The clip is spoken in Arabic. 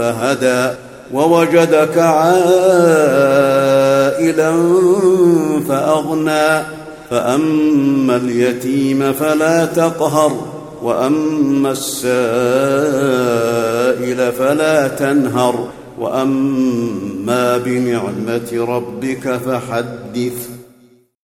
فهدى ووجدك عائلا فأغنى. فأما اليتيم فلا تقهر وأما السائل فلا تنهر. وأما بنعمة ربك فحدث.